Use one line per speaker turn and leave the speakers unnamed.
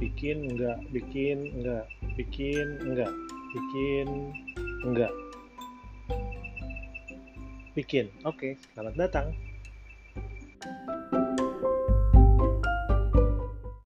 bikin enggak bikin enggak bikin enggak bikin enggak. Bikin. Oke. Selamat datang.